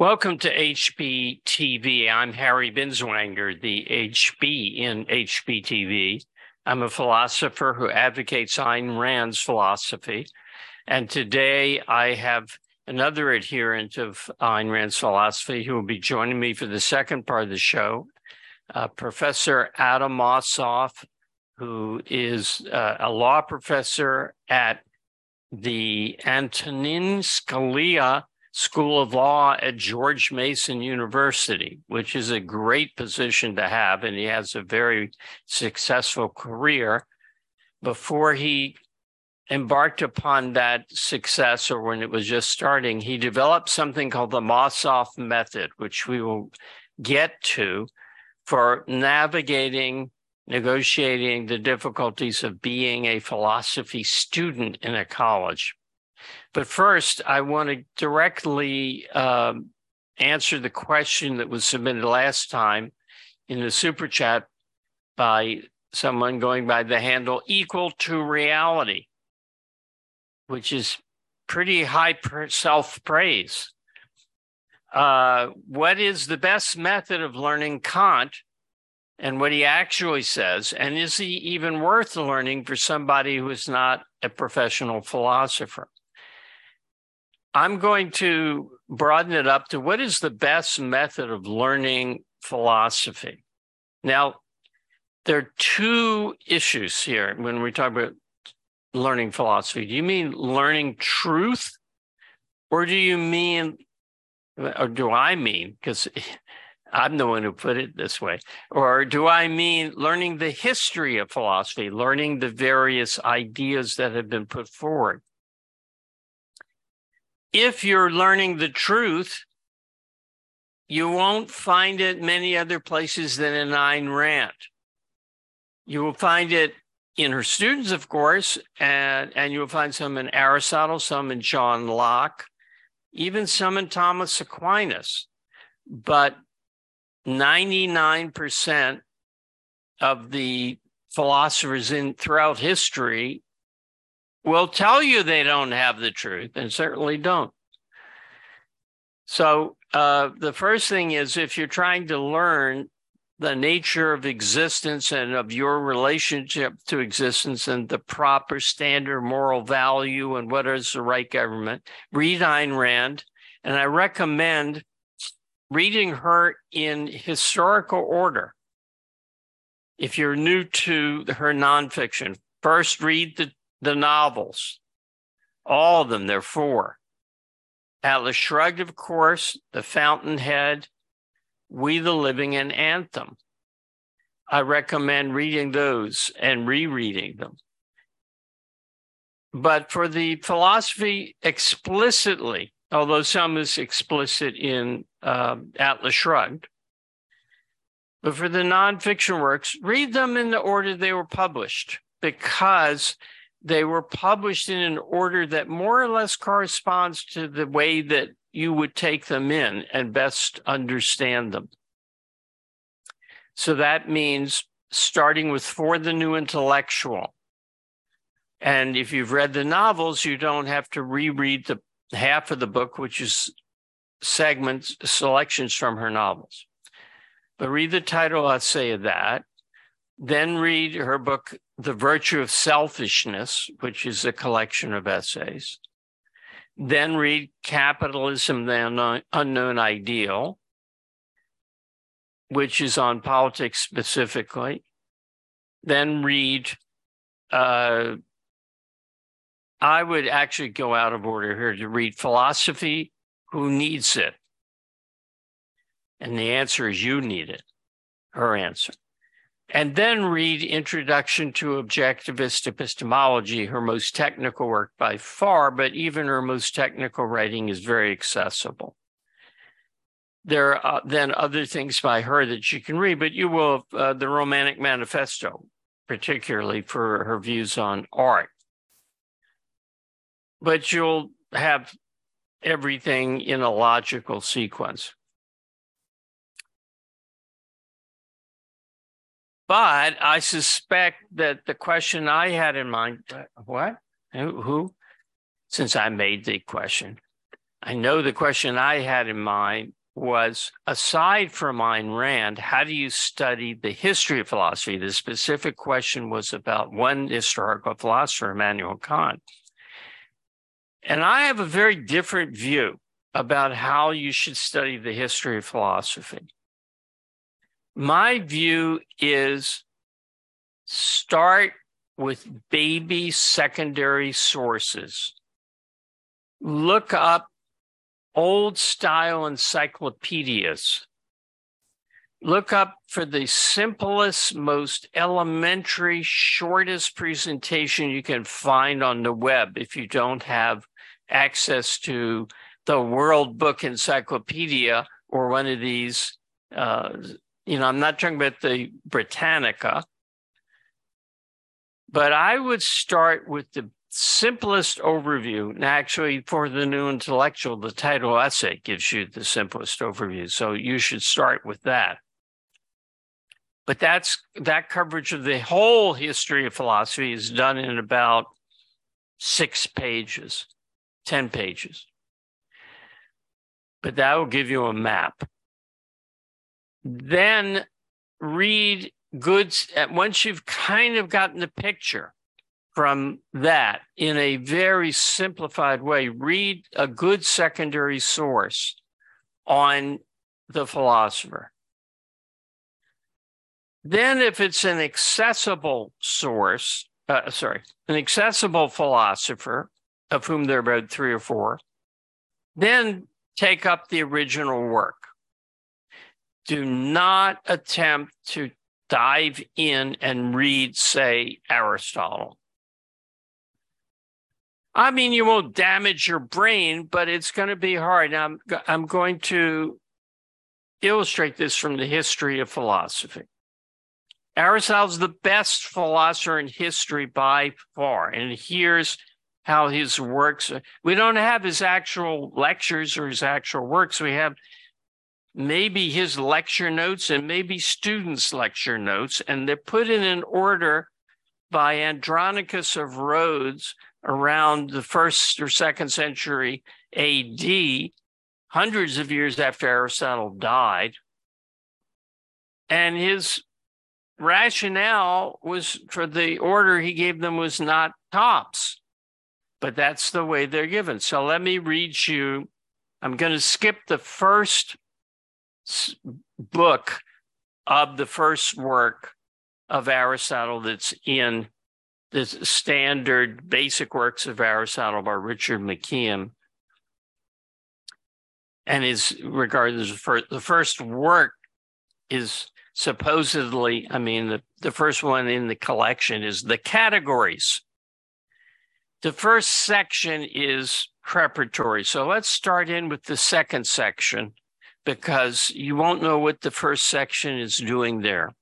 Welcome to HBTV. I'm Harry Binswanger, the HB in HBTV. I'm a philosopher who advocates Ayn Rand's philosophy. And today I have another adherent of Ayn Rand's philosophy who will be joining me for the second part of the show, uh, Professor Adam Mossoff, who is uh, a law professor at the Antonin Scalia School of Law at George Mason University, which is a great position to have. And he has a very successful career. Before he embarked upon that success, or when it was just starting, he developed something called the Mossoff method, which we will get to for navigating, negotiating the difficulties of being a philosophy student in a college. But first, I want to directly um, answer the question that was submitted last time in the super chat by someone going by the handle equal to reality, which is pretty high self praise. Uh, what is the best method of learning Kant and what he actually says? And is he even worth learning for somebody who is not a professional philosopher? I'm going to broaden it up to what is the best method of learning philosophy? Now, there are two issues here when we talk about learning philosophy. Do you mean learning truth? Or do you mean, or do I mean, because I'm the one who put it this way, or do I mean learning the history of philosophy, learning the various ideas that have been put forward? If you're learning the truth, you won't find it many other places than in Ayn Rand. You will find it in her students, of course, and, and you will find some in Aristotle, some in John Locke, even some in Thomas Aquinas. But 99% of the philosophers in throughout history will tell you they don't have the truth and certainly don't. So, uh, the first thing is if you're trying to learn the nature of existence and of your relationship to existence and the proper standard moral value and what is the right government, read Ayn Rand. And I recommend reading her in historical order. If you're new to her nonfiction, first read the the novels, all of them, there are four. Atlas Shrugged, of course, The Fountainhead, We the Living, and Anthem. I recommend reading those and rereading them. But for the philosophy explicitly, although some is explicit in uh, Atlas Shrugged, but for the nonfiction works, read them in the order they were published because they were published in an order that more or less corresponds to the way that you would take them in and best understand them. So that means starting with For the New Intellectual. And if you've read the novels, you don't have to reread the half of the book, which is segments, selections from her novels. But read the title essay of that. Then read her book, The Virtue of Selfishness, which is a collection of essays. Then read Capitalism, the Unknown Ideal, which is on politics specifically. Then read, uh, I would actually go out of order here to read Philosophy Who Needs It? And the answer is you need it, her answer and then read Introduction to Objectivist Epistemology, her most technical work by far, but even her most technical writing is very accessible. There are then other things by her that you can read, but you will, uh, the Romantic Manifesto, particularly for her views on art. But you'll have everything in a logical sequence. But I suspect that the question I had in mind, what? Who? who? Since I made the question, I know the question I had in mind was aside from Ayn Rand, how do you study the history of philosophy? The specific question was about one historical philosopher, Immanuel Kant. And I have a very different view about how you should study the history of philosophy. My view is start with baby secondary sources. Look up old style encyclopedias. Look up for the simplest, most elementary, shortest presentation you can find on the web if you don't have access to the World Book Encyclopedia or one of these. Uh, you know, I'm not talking about the Britannica, but I would start with the simplest overview. And actually, for the new intellectual, the title essay gives you the simplest overview. So you should start with that. But that's that coverage of the whole history of philosophy is done in about six pages, 10 pages. But that will give you a map. Then read goods once you've kind of gotten the picture from that in a very simplified way. Read a good secondary source on the philosopher. Then, if it's an accessible source, uh, sorry, an accessible philosopher, of whom there are about three or four, then take up the original work. Do not attempt to dive in and read, say, Aristotle. I mean, you won't damage your brain, but it's going to be hard. Now, I'm, I'm going to illustrate this from the history of philosophy. Aristotle's the best philosopher in history by far. And here's how his works, we don't have his actual lectures or his actual works. We have maybe his lecture notes and maybe students' lecture notes, and they're put in an order by Andronicus of Rhodes around the first or second century AD, hundreds of years after Aristotle died. And his rationale was for the order he gave them was not tops, but that's the way they're given. So let me read you. I'm going to skip the first book of the first work of Aristotle that's in the standard basic works of Aristotle by Richard McKeon and is regarded as the first work is supposedly, I mean, the, the first one in the collection is the categories. The first section is preparatory. So let's start in with the second section because you won't know what the first section is doing there.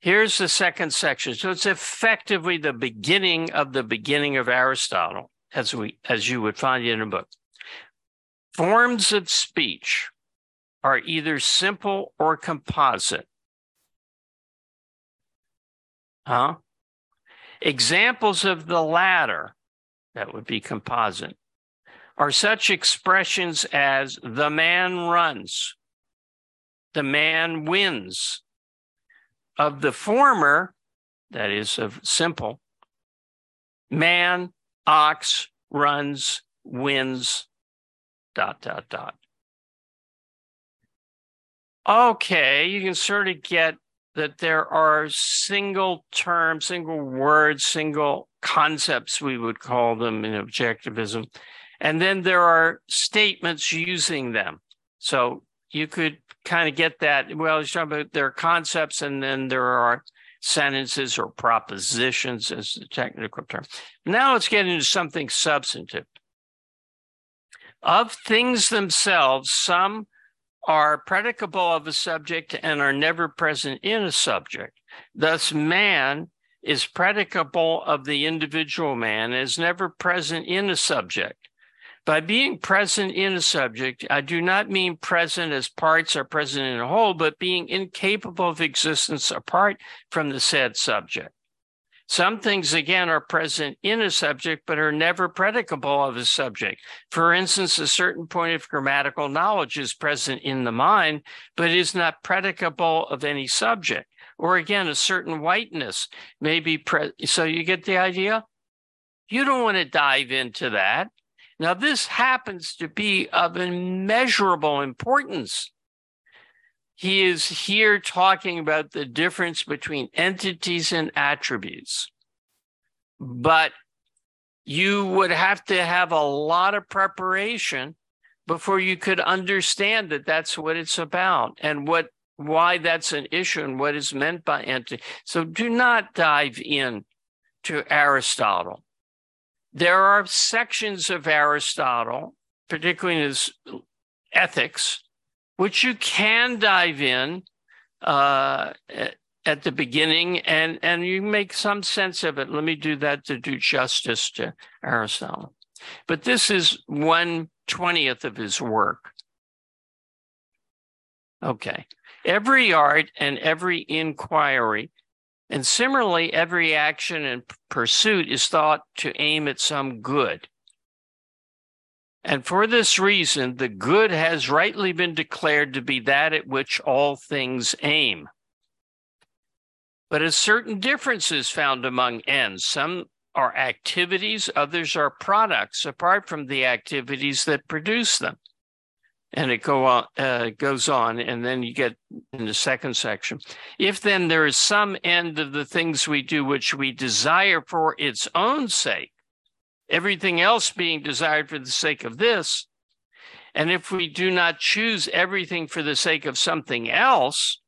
Here's the second section. So it's effectively the beginning of the beginning of Aristotle, as we as you would find in a book. Forms of speech are either simple or composite. Huh? Examples of the latter, that would be composite, are such expressions as the man runs, the man wins. Of the former, that is of simple, man, ox, runs, wins, dot, dot, dot. Okay, you can sort of get that there are single terms, single words, single concepts, we would call them in objectivism, and then there are statements using them. So you could kind of get that. Well, you're talking about there are concepts, and then there are sentences or propositions, as the technical term. Now let's get into something substantive. Of things themselves, some are predicable of a subject and are never present in a subject. Thus, man is predicable of the individual man, is never present in a subject. By being present in a subject, I do not mean present as parts are present in a whole, but being incapable of existence apart from the said subject. Some things, again, are present in a subject, but are never predicable of a subject. For instance, a certain point of grammatical knowledge is present in the mind, but is not predicable of any subject. Or again, a certain whiteness may be pre- so you get the idea? You don't want to dive into that. Now, this happens to be of immeasurable importance. He is here talking about the difference between entities and attributes. But you would have to have a lot of preparation before you could understand that that's what it's about and what why that's an issue and what is meant by entity. So do not dive in to Aristotle. There are sections of Aristotle, particularly in his ethics, which you can dive in uh, at the beginning and, and you make some sense of it. Let me do that to do justice to Aristotle. But this is one twentieth of his work. Okay. Every art and every inquiry, and similarly, every action and pursuit is thought to aim at some good. And for this reason, the good has rightly been declared to be that at which all things aim. But a certain difference is found among ends. Some are activities, others are products apart from the activities that produce them. And it go on, uh, goes on, and then you get in the second section. If then there is some end of the things we do which we desire for its own sake, everything else being desired for the sake of this. And if we do not choose everything for the sake of something else,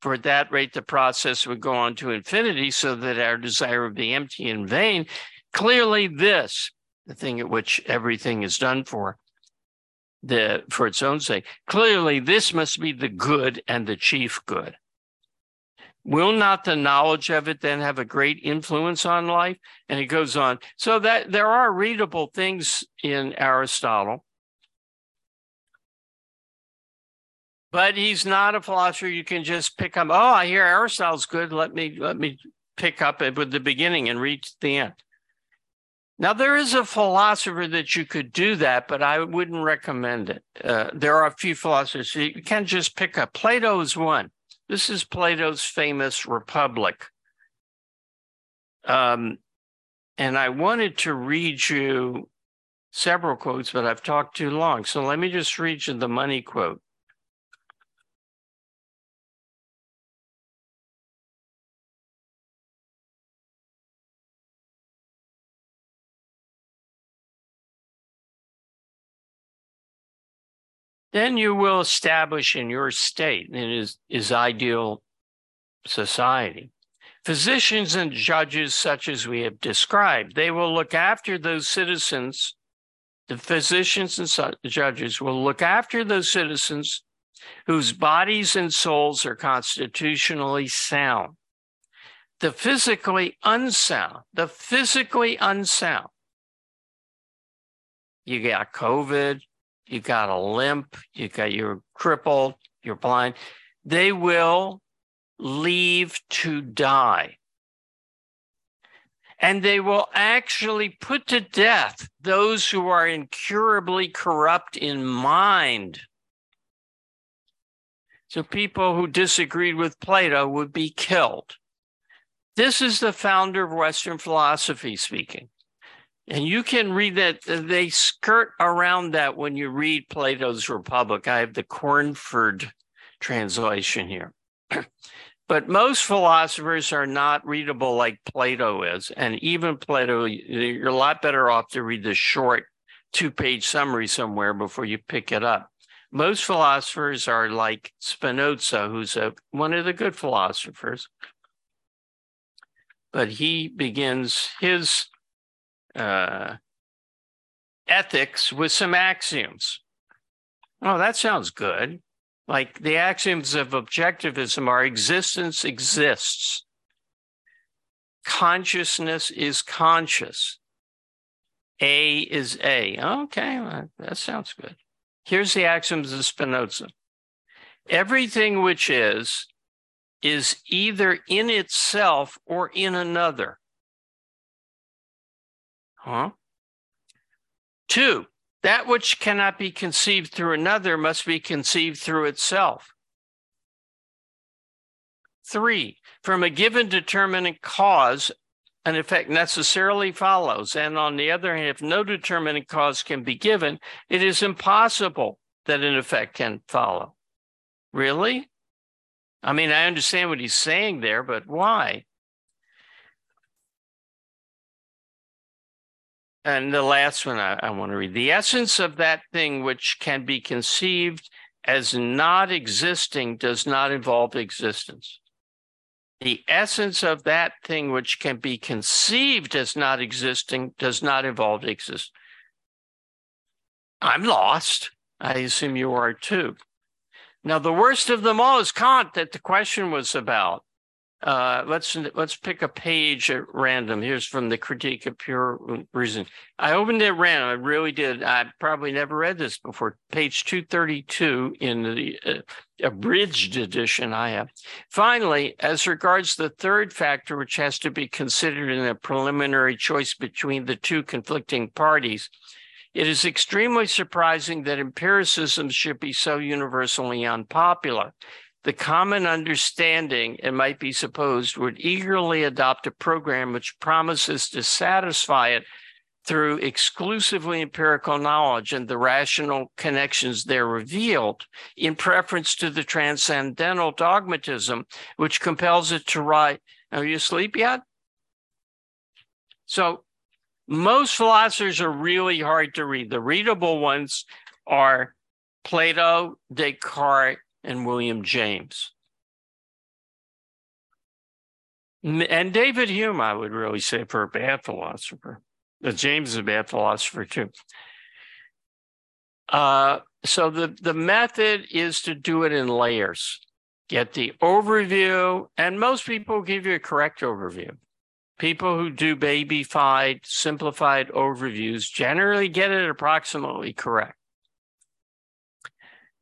for at that rate the process would go on to infinity so that our desire would be empty and vain. Clearly, this, the thing at which everything is done for, the for its own sake, clearly this must be the good and the chief good. Will not the knowledge of it then have a great influence on life? And it goes on. So that there are readable things in Aristotle. But he's not a philosopher you can just pick up. Oh, I hear Aristotle's good. Let me let me pick up it with the beginning and read to the end. Now, there is a philosopher that you could do that, but I wouldn't recommend it. Uh, there are a few philosophers you can't just pick up. Plato's one. This is Plato's famous Republic. Um, and I wanted to read you several quotes, but I've talked too long. So let me just read you the money quote. Then you will establish in your state, in his, his ideal society, physicians and judges such as we have described. They will look after those citizens. The physicians and su- judges will look after those citizens whose bodies and souls are constitutionally sound. The physically unsound, the physically unsound. You got COVID, you got a limp, you got you're crippled, you're blind, they will leave to die. And they will actually put to death those who are incurably corrupt in mind. So people who disagreed with Plato would be killed. This is the founder of Western philosophy speaking. And you can read that uh, they skirt around that when you read Plato's Republic. I have the Cornford translation here. but most philosophers are not readable like Plato is. And even Plato, you're a lot better off to read the short two page summary somewhere before you pick it up. Most philosophers are like Spinoza, who's a, one of the good philosophers. But he begins his uh, ethics with some axioms. Oh, that sounds good. Like the axioms of objectivism are existence exists, consciousness is conscious, A is A. Okay, that sounds good. Here's the axioms of Spinoza everything which is, is either in itself or in another. Huh? Two, that which cannot be conceived through another must be conceived through itself. Three, from a given determinate cause, an effect necessarily follows. And on the other hand, if no determinate cause can be given, it is impossible that an effect can follow. Really? I mean, I understand what he's saying there, but why? And the last one I, I want to read the essence of that thing which can be conceived as not existing does not involve existence. The essence of that thing which can be conceived as not existing does not involve existence. I'm lost. I assume you are too. Now, the worst of them all is Kant that the question was about. Uh, let's let's pick a page at random. Here's from the Critique of Pure Reason. I opened it at random. I really did. I probably never read this before. Page 232 in the uh, abridged edition I have. Finally, as regards the third factor, which has to be considered in a preliminary choice between the two conflicting parties, it is extremely surprising that empiricism should be so universally unpopular the common understanding, it might be supposed, would eagerly adopt a program which promises to satisfy it through exclusively empirical knowledge and the rational connections there revealed, in preference to the transcendental dogmatism which compels it to write. Are you asleep yet? So, most philosophers are really hard to read. The readable ones are Plato, Descartes, and William James. And David Hume, I would really say, for a bad philosopher. James is a bad philosopher too. Uh, so the, the method is to do it in layers. Get the overview, and most people give you a correct overview. People who do babyfied, simplified overviews generally get it approximately correct.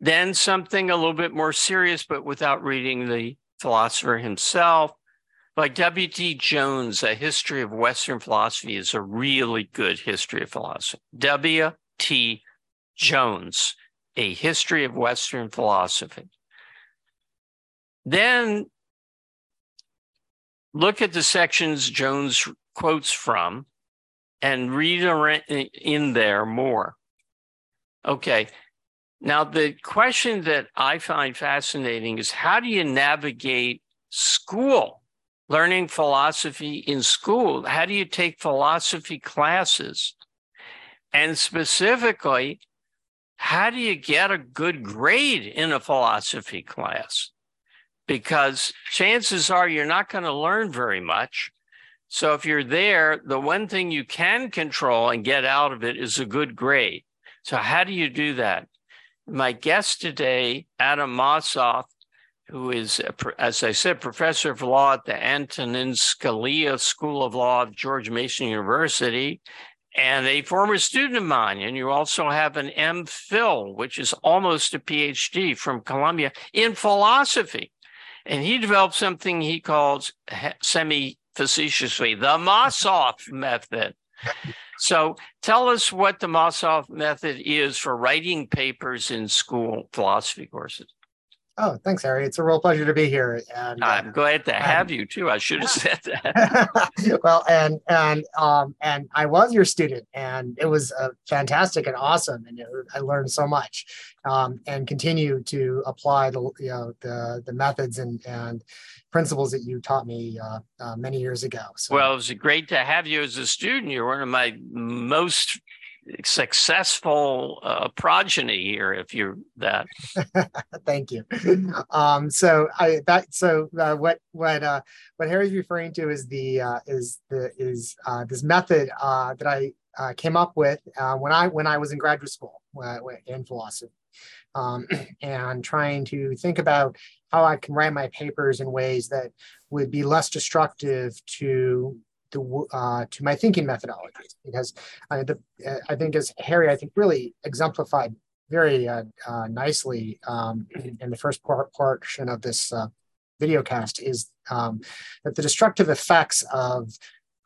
Then something a little bit more serious, but without reading the philosopher himself. Like W.T. Jones, A History of Western Philosophy is a really good history of philosophy. W.T. Jones, A History of Western Philosophy. Then look at the sections Jones quotes from and read in there more. Okay, now, the question that I find fascinating is how do you navigate school, learning philosophy in school? How do you take philosophy classes? And specifically, how do you get a good grade in a philosophy class? Because chances are you're not going to learn very much. So if you're there, the one thing you can control and get out of it is a good grade. So, how do you do that? My guest today, Adam Mossoff, who is, as I said, professor of law at the Antonin Scalia School of Law of George Mason University, and a former student of mine. And you also have an MPhil, which is almost a PhD from Columbia in philosophy. And he developed something he calls semi facetiously the Mossoff method. So tell us what the Mossoff method is for writing papers in school philosophy courses. Oh, thanks, Harry. It's a real pleasure to be here. And uh, I'm glad to have you too. I should have said that. well, and and um and I was your student, and it was uh, fantastic and awesome, and it, I learned so much, um, and continue to apply the you know the the methods and and principles that you taught me uh, uh, many years ago. So. Well, it was great to have you as a student. You're one of my most successful uh, progeny here, if you're that. Thank you. Um, so I that so uh, what what uh, what Harry's referring to is the uh, is the is uh, this method uh, that I uh, came up with uh, when I when I was in graduate school uh, in philosophy, um, and trying to think about how I can write my papers in ways that would be less destructive to the uh, to my thinking methodologies because I, the, uh, I think as Harry I think really exemplified very uh, uh, nicely um, in the first part, portion of this uh, video cast is um, that the destructive effects of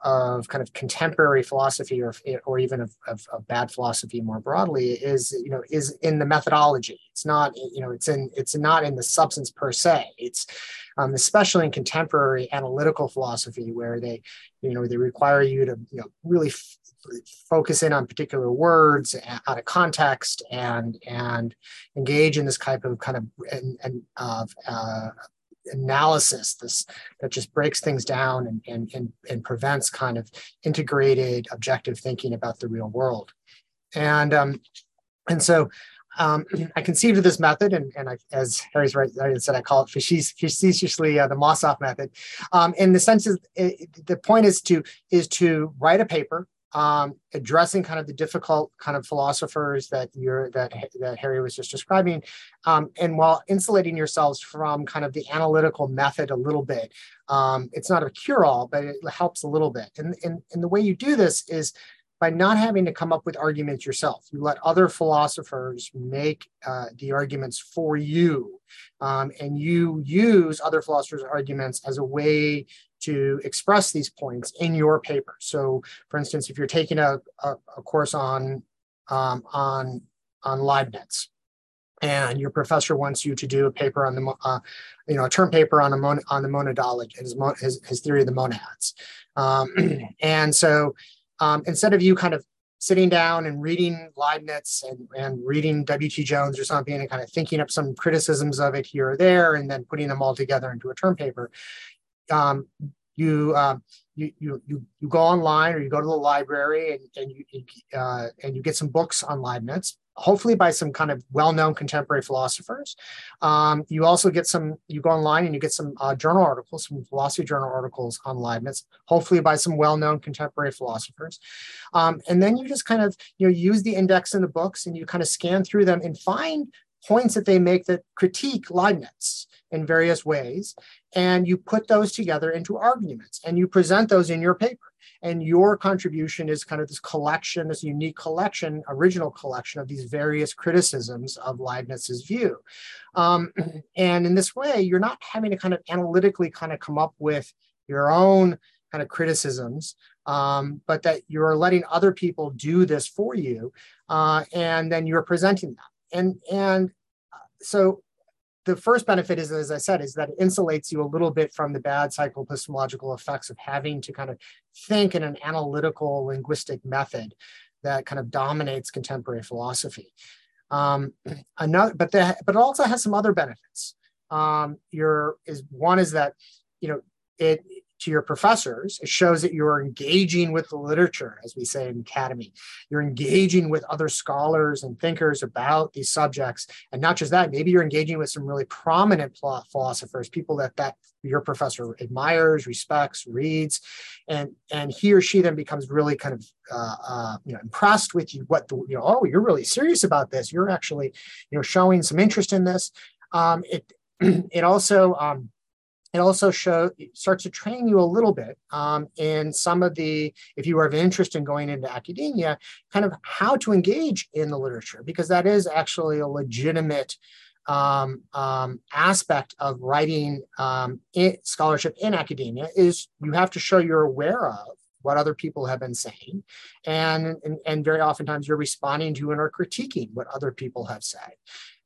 of kind of contemporary philosophy or or even of, of, of, bad philosophy more broadly is you know is in the methodology. It's not you know it's in it's not in the substance per se. It's um, especially in contemporary analytical philosophy where they you know they require you to you know really f- focus in on particular words out of context and and engage in this type of kind of and, and of uh, analysis this that just breaks things down and, and, and, and prevents kind of integrated objective thinking about the real world and um, and so um, I conceived of this method, and, and I, as Harry's right I said, I call it facetiously uh, the Mossoff method. Um, in the sense is, it, the point is to is to write a paper um, addressing kind of the difficult kind of philosophers that you're that that Harry was just describing, um, and while insulating yourselves from kind of the analytical method a little bit. Um, it's not a cure-all, but it helps a little bit. And, and and the way you do this is by not having to come up with arguments yourself. You let other philosophers make uh, the arguments for you, um, and you use other philosophers' arguments as a way to express these points in your paper. So, for instance, if you're taking a, a, a course on um, on on Leibniz, and your professor wants you to do a paper on the uh, you know a term paper on a mon- on the monadology his, his, his theory of the monads um, and so um, instead of you kind of sitting down and reading Leibniz and, and reading W.T. Jones or something and kind of thinking up some criticisms of it here or there and then putting them all together into a term paper, um, you, uh, you, you, you, you go online or you go to the library and, and, you, uh, and you get some books on Leibniz, hopefully by some kind of well-known contemporary philosophers. Um, you also get some, you go online and you get some uh, journal articles, some philosophy journal articles on Leibniz, hopefully by some well-known contemporary philosophers. Um, and then you just kind of, you know, use the index in the books and you kind of scan through them and find points that they make that critique Leibniz in various ways. And you put those together into arguments and you present those in your paper. And your contribution is kind of this collection, this unique collection, original collection of these various criticisms of Leibniz's view. Um, and in this way, you're not having to kind of analytically kind of come up with your own kind of criticisms, um, but that you're letting other people do this for you, uh, and then you're presenting them. And and uh, so the first benefit is, as I said, is that it insulates you a little bit from the bad psychoepistemological effects of having to kind of think in an analytical linguistic method that kind of dominates contemporary philosophy. Um, another, but that, but it also has some other benefits. Um, your is one is that you know it to your professors. It shows that you're engaging with the literature, as we say in academy. You're engaging with other scholars and thinkers about these subjects. And not just that, maybe you're engaging with some really prominent philosophers, people that, that your professor admires, respects, reads, and and he or she then becomes really kind of uh, uh, you know impressed with you. What the you know? Oh, you're really serious about this. You're actually you know showing some interest in this. Um, it it also um, it also show starts to train you a little bit um, in some of the if you are of interest in going into academia kind of how to engage in the literature because that is actually a legitimate um, um, aspect of writing um, scholarship in academia is you have to show you're aware of what other people have been saying and, and, and very oftentimes you're responding to and or critiquing what other people have said.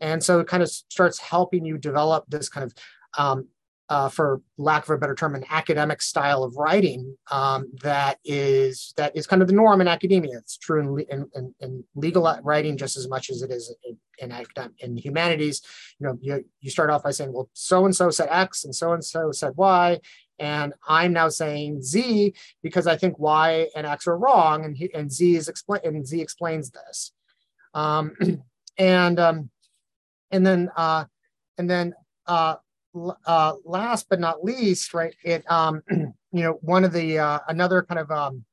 And so it kind of starts helping you develop this kind of um, uh, for lack of a better term, an academic style of writing um, that is that is kind of the norm in academia. It's true in, in, in, legal writing just as much as it is in, in, academic, in humanities. You know, you, you start off by saying, well, so and so said X and so and so said Y, and I'm now saying Z because I think Y and X are wrong, and he, and Z is explain and Z explains this, um, and um, and then uh, and then uh, uh, last but not least, right? It um, you know one of the uh, another kind of um,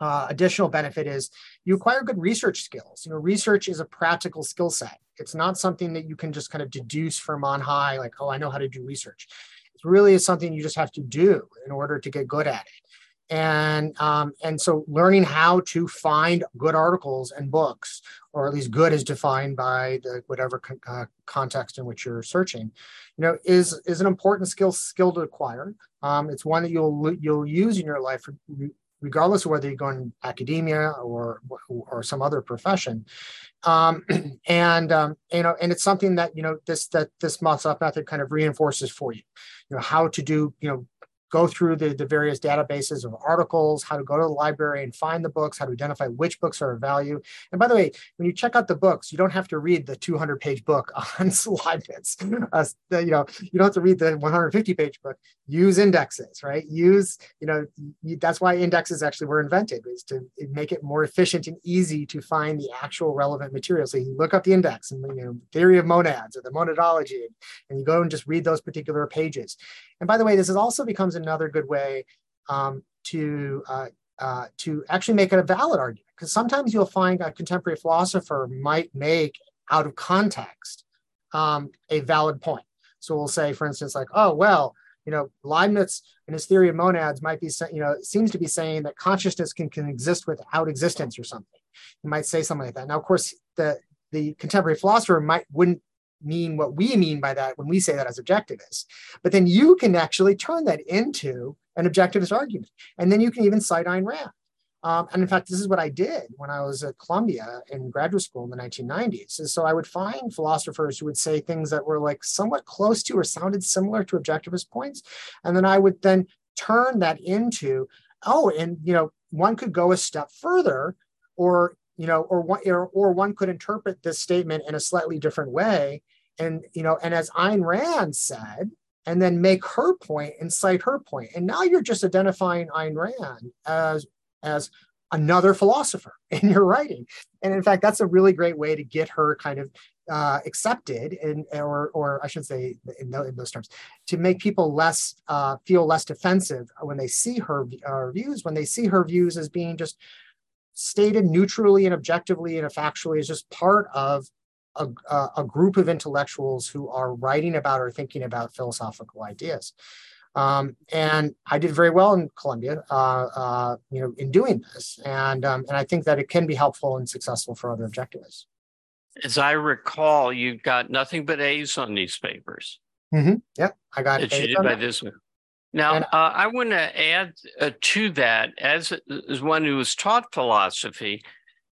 uh, additional benefit is you acquire good research skills. You know, research is a practical skill set. It's not something that you can just kind of deduce from on high, like, oh, I know how to do research. It really is something you just have to do in order to get good at it. And um, and so learning how to find good articles and books or at least good is defined by the whatever uh, context in which you're searching you know is is an important skill skill to acquire. Um, it's one that you'll you'll use in your life regardless of whether you go in academia or or some other profession. Um, and um, you know and it's something that you know this that this Mossoff method kind of reinforces for you. You know how to do you know go through the, the various databases of articles, how to go to the library and find the books, how to identify which books are of value. And by the way, when you check out the books, you don't have to read the 200 page book on Leibniz. Uh, you know, you don't have to read the 150 page book. Use indexes, right? Use, you know, that's why indexes actually were invented is to make it more efficient and easy to find the actual relevant material. So you look up the index and you know, theory of monads or the monadology, and you go and just read those particular pages. And by the way, this is also becomes another good way um, to uh, uh, to actually make it a valid argument because sometimes you'll find a contemporary philosopher might make out of context um, a valid point. So we'll say, for instance, like, oh well, you know, Leibniz in his theory of monads might be, you know, seems to be saying that consciousness can, can exist without existence or something. You might say something like that. Now, of course, the the contemporary philosopher might wouldn't mean what we mean by that when we say that as objectivists. But then you can actually turn that into an objectivist argument. And then you can even cite Ayn Rand. Um, and in fact, this is what I did when I was at Columbia in graduate school in the 1990s. And so I would find philosophers who would say things that were like somewhat close to or sounded similar to objectivist points. And then I would then turn that into, oh, and you know, one could go a step further or you know, or or, or one could interpret this statement in a slightly different way and you know and as Ayn Rand said and then make her point and cite her point and now you're just identifying Ayn Rand as as another philosopher in your writing. And in fact that's a really great way to get her kind of uh, accepted and or or I should say in, in, those terms to make people less uh, feel less defensive when they see her uh, views when they see her views as being just stated neutrally and objectively and factually as just part of a, a, group of intellectuals who are writing about or thinking about philosophical ideas. Um, and I did very well in Columbia, uh, uh, you know, in doing this, and um, and I think that it can be helpful and successful for other objectivists. As I recall, you got nothing but A's on these papers. Mm-hmm. Yep, I got. That you did by this one. Now, and, uh, I want to add uh, to that, as, as one who was taught philosophy,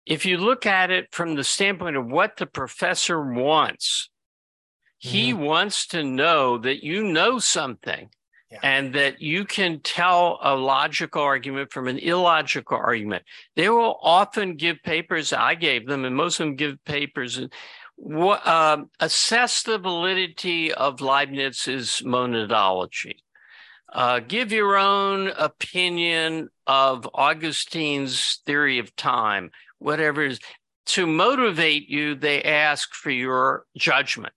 if you look at it from the standpoint of what the professor wants, mm-hmm. he wants to know that you know something yeah. and that you can tell a logical argument from an illogical argument. They will often give papers, I gave them, and most of them give papers. Uh, assess the validity of Leibniz's monadology. Uh, give your own opinion of Augustine's theory of time whatever it is, to motivate you, they ask for your judgment.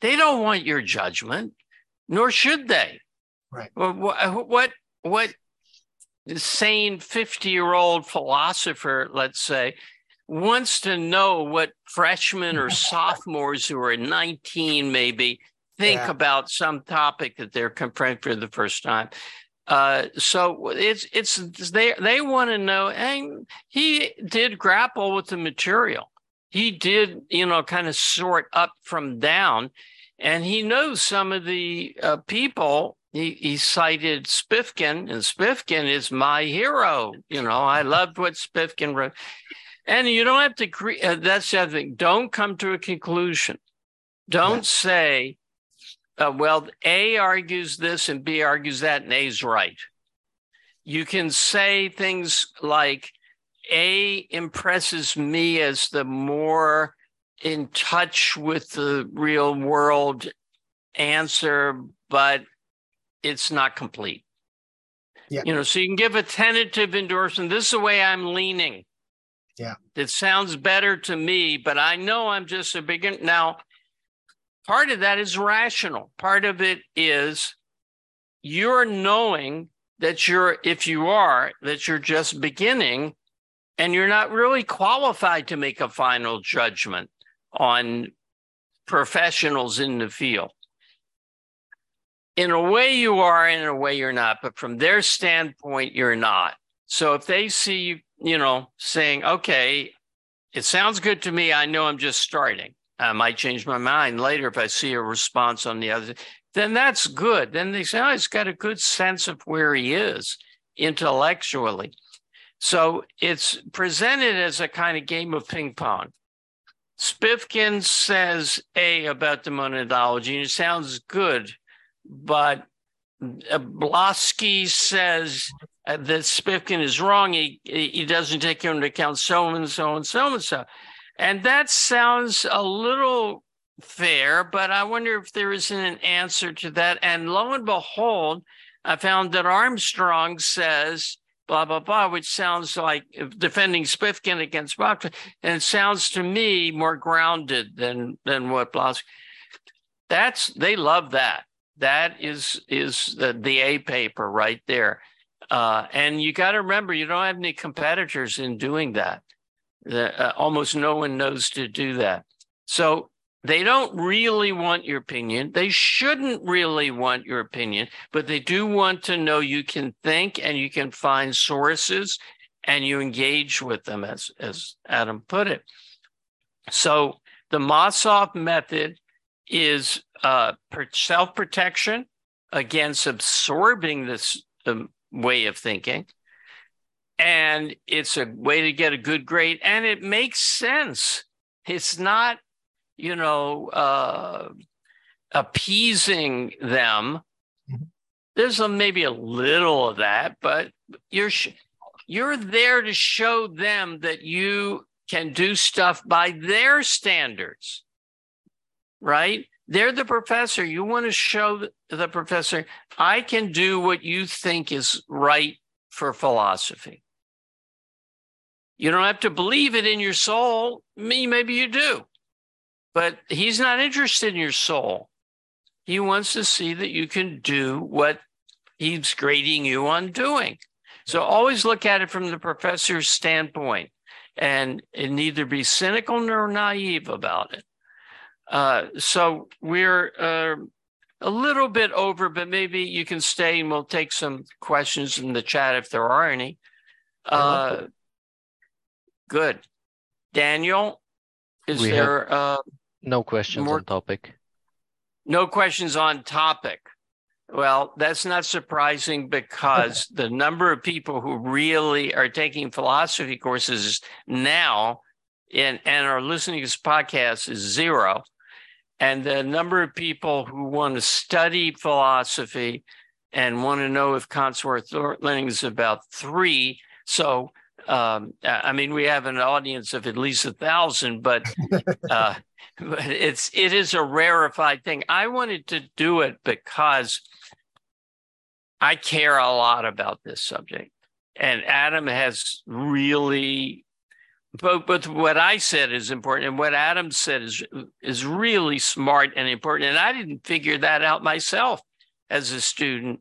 They don't want your judgment, nor should they. Right. What what what sane 50 year old philosopher, let's say, wants to know what freshmen or sophomores who are 19 maybe think yeah. about some topic that they're confronting for the first time. Uh, so it's it's they they want to know. And he did grapple with the material. He did, you know, kind of sort up from down, and he knows some of the uh, people. He, he cited Spifkin, and Spifkin is my hero. You know, I loved what Spifkin wrote. And you don't have to. Uh, that's the other thing. Don't come to a conclusion. Don't yeah. say uh, well, A argues this and B argues that, and A's right. You can say things like A impresses me as the more in touch with the real world answer, but it's not complete. Yeah. You know, so you can give a tentative endorsement. This is the way I'm leaning. Yeah. It sounds better to me, but I know I'm just a beginner. Now, Part of that is rational. Part of it is you're knowing that you're, if you are, that you're just beginning and you're not really qualified to make a final judgment on professionals in the field. In a way, you are, in a way, you're not. But from their standpoint, you're not. So if they see you, you know, saying, okay, it sounds good to me, I know I'm just starting. I might change my mind later if I see a response on the other, then that's good. Then they say, oh, he's got a good sense of where he is intellectually. So it's presented as a kind of game of ping pong. Spivkin says A about the monadology, and it sounds good, but Blosky says uh, that Spivkin is wrong. He, he doesn't take into account so and so and so and so. And that sounds a little fair, but I wonder if there isn't an answer to that. And lo and behold, I found that Armstrong says blah blah blah, which sounds like defending Spivkin against Bach, and it sounds to me more grounded than than what Blosky. That's they love that. That is is the, the A paper right there. Uh, and you got to remember, you don't have any competitors in doing that. The, uh, almost no one knows to do that. So they don't really want your opinion. They shouldn't really want your opinion, but they do want to know you can think and you can find sources and you engage with them, as, as Adam put it. So the Mossoff method is uh, self protection against absorbing this um, way of thinking. And it's a way to get a good grade, and it makes sense. It's not you know, uh, appeasing them. Mm-hmm. There's a, maybe a little of that, but you're you're there to show them that you can do stuff by their standards, right? They're the professor. You want to show the professor, I can do what you think is right for philosophy. You don't have to believe it in your soul. Me, maybe you do. But he's not interested in your soul. He wants to see that you can do what he's grading you on doing. So always look at it from the professor's standpoint and, and neither be cynical nor naive about it. Uh, so we're uh, a little bit over, but maybe you can stay and we'll take some questions in the chat if there are any. Uh, good. Daniel, is we there? Uh, no questions More, on topic. No questions on topic. Well, that's not surprising because the number of people who really are taking philosophy courses now and, and are listening to this podcast is zero. And the number of people who want to study philosophy and want to know if Kant's worth learning is about three. So, um, I mean, we have an audience of at least a thousand, but uh, it's it is a rarefied thing. I wanted to do it because I care a lot about this subject. And Adam has really but, but what I said is important, and what Adam said is is really smart and important. And I didn't figure that out myself as a student,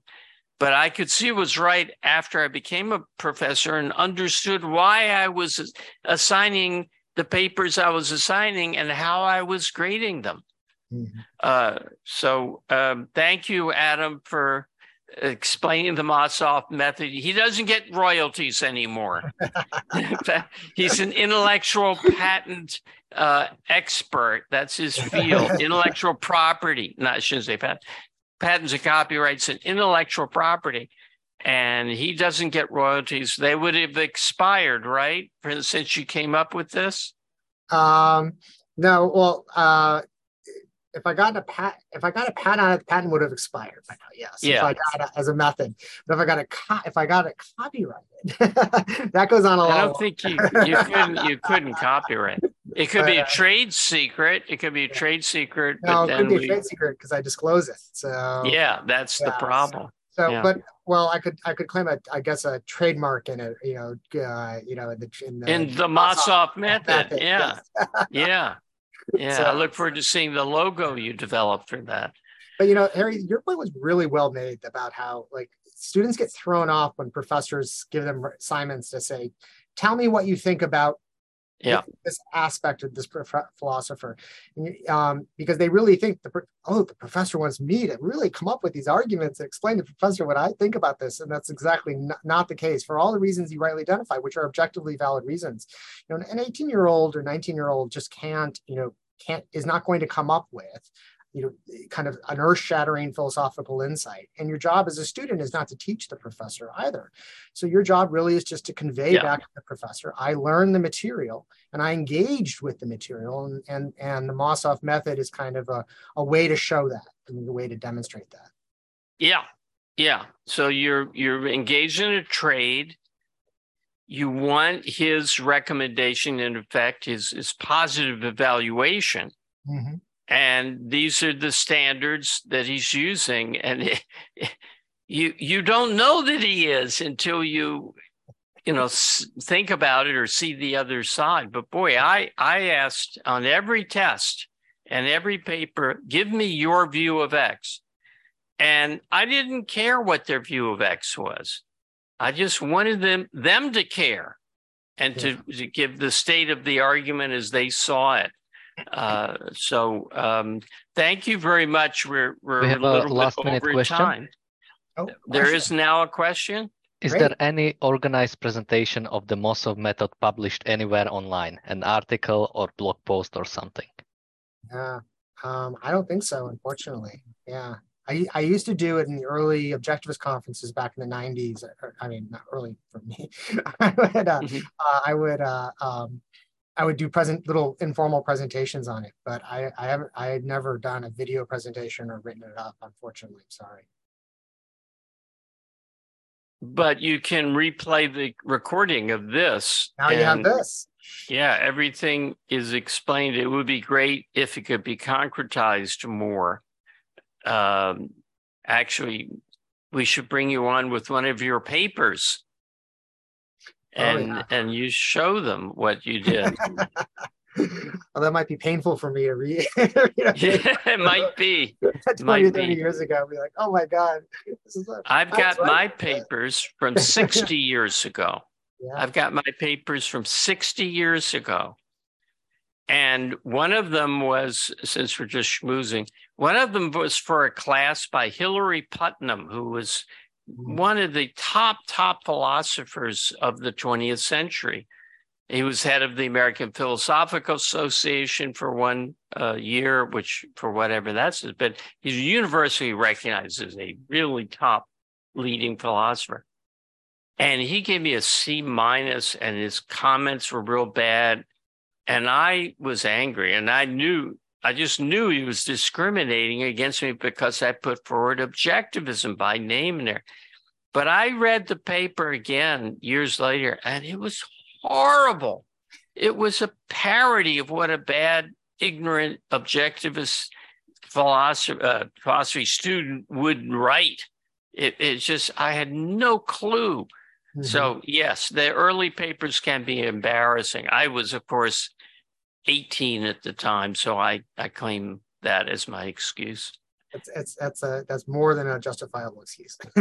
but I could see it was right after I became a professor and understood why I was assigning the papers I was assigning and how I was grading them. Mm-hmm. Uh, so um, thank you, Adam, for explaining the Mossoff method. He doesn't get royalties anymore. He's an intellectual patent uh, expert. That's his field. intellectual property. Not I shouldn't say patent. Patents and copyrights and intellectual property and he doesn't get royalties. They would have expired, right? Since you came up with this. Um, no, well, uh, if I got a pat, if I got a patent on it, the patent would have expired by now. Yes. Yeah. If I got it as a method, but if I got a co- if I got it copyrighted, that goes on a lot. I don't think you you couldn't you couldn't copyright. It could be a uh, trade secret. It could be a yeah. trade secret. No, it could be we, a trade secret because I disclose it. So yeah, that's yeah, the problem. So, yeah. but well, I could I could claim a I guess a trademark in it, you know, uh, you know, in the in the, in the Mossoff method. method. Yeah, yeah, yeah. So, I uh, look forward to seeing the logo you developed for that. But you know, Harry, your point was really well made about how like students get thrown off when professors give them assignments to say, "Tell me what you think about yeah. this aspect of this philosopher, um, because they really think the oh the professor wants me to really come up with these arguments and explain to the professor what I think about this, and that's exactly not, not the case for all the reasons you rightly identify, which are objectively valid reasons. You know, an 18 year old or 19 year old just can't you know can't is not going to come up with you know kind of an earth-shattering philosophical insight. And your job as a student is not to teach the professor either. So your job really is just to convey yeah. back to the professor i learned the material and i engaged with the material and and, and the mossoff method is kind of a, a way to show that and a way to demonstrate that. Yeah. Yeah. So you're you're engaged in a trade. You want his recommendation in effect his his positive evaluation. Mm-hmm and these are the standards that he's using. And it, you you don't know that he is until you you know think about it or see the other side. But boy i i asked on every test and every paper give me your view of x. And i didn't care what their view of x was. I just wanted them them to care and yeah. to, to give the state of the argument as they saw it uh, so um, thank you very much. We're, we're we have a, a last minute question. Time. Oh, there is now a question. Is Great. there any organized presentation of the Mossoff method published anywhere online, an article or blog post or something? Yeah, um, I don't think so, unfortunately. Yeah, I, I used to do it in the early objectivist conferences back in the 90s. Or, I mean, not early for me. I would, uh, mm-hmm. uh, I would uh, um, I would do present little informal presentations on it, but I, I haven't, I had never done a video presentation or written it up, unfortunately, sorry. But you can replay the recording of this. Now you have this. Yeah, everything is explained. It would be great if it could be concretized more. Um, actually, we should bring you on with one of your papers Oh, and oh, yeah. and you show them what you did. well, that might be painful for me to read. yeah, it might be. 20 might 30 be. years ago, I'd be like, oh my God. I've got right. my papers from 60 years ago. Yeah. I've got my papers from 60 years ago. And one of them was, since we're just schmoozing, one of them was for a class by Hilary Putnam, who was one of the top, top philosophers of the 20th century. He was head of the American Philosophical Association for one uh, year, which for whatever that's, but he's universally recognized as a really top leading philosopher. And he gave me a C minus, and his comments were real bad. And I was angry, and I knew I just knew he was discriminating against me because I put forward objectivism by name in there. But I read the paper again years later, and it was horrible. It was a parody of what a bad, ignorant, objectivist philosophy, uh, philosophy student would write. It, it's just, I had no clue. Mm-hmm. So, yes, the early papers can be embarrassing. I was, of course, 18 at the time, so I, I claim that as my excuse. It's, it's that's a that's more than a justifiable excuse.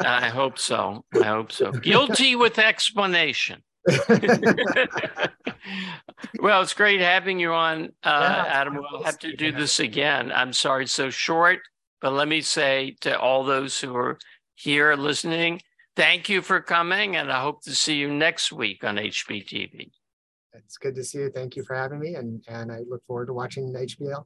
I hope so. I hope so. Guilty with explanation. well, it's great having you on, uh, yeah, Adam. We'll have to do this again. I'm sorry, so short, but let me say to all those who are here listening, thank you for coming, and I hope to see you next week on HBTV. It's good to see you. Thank you for having me, and and I look forward to watching HBL.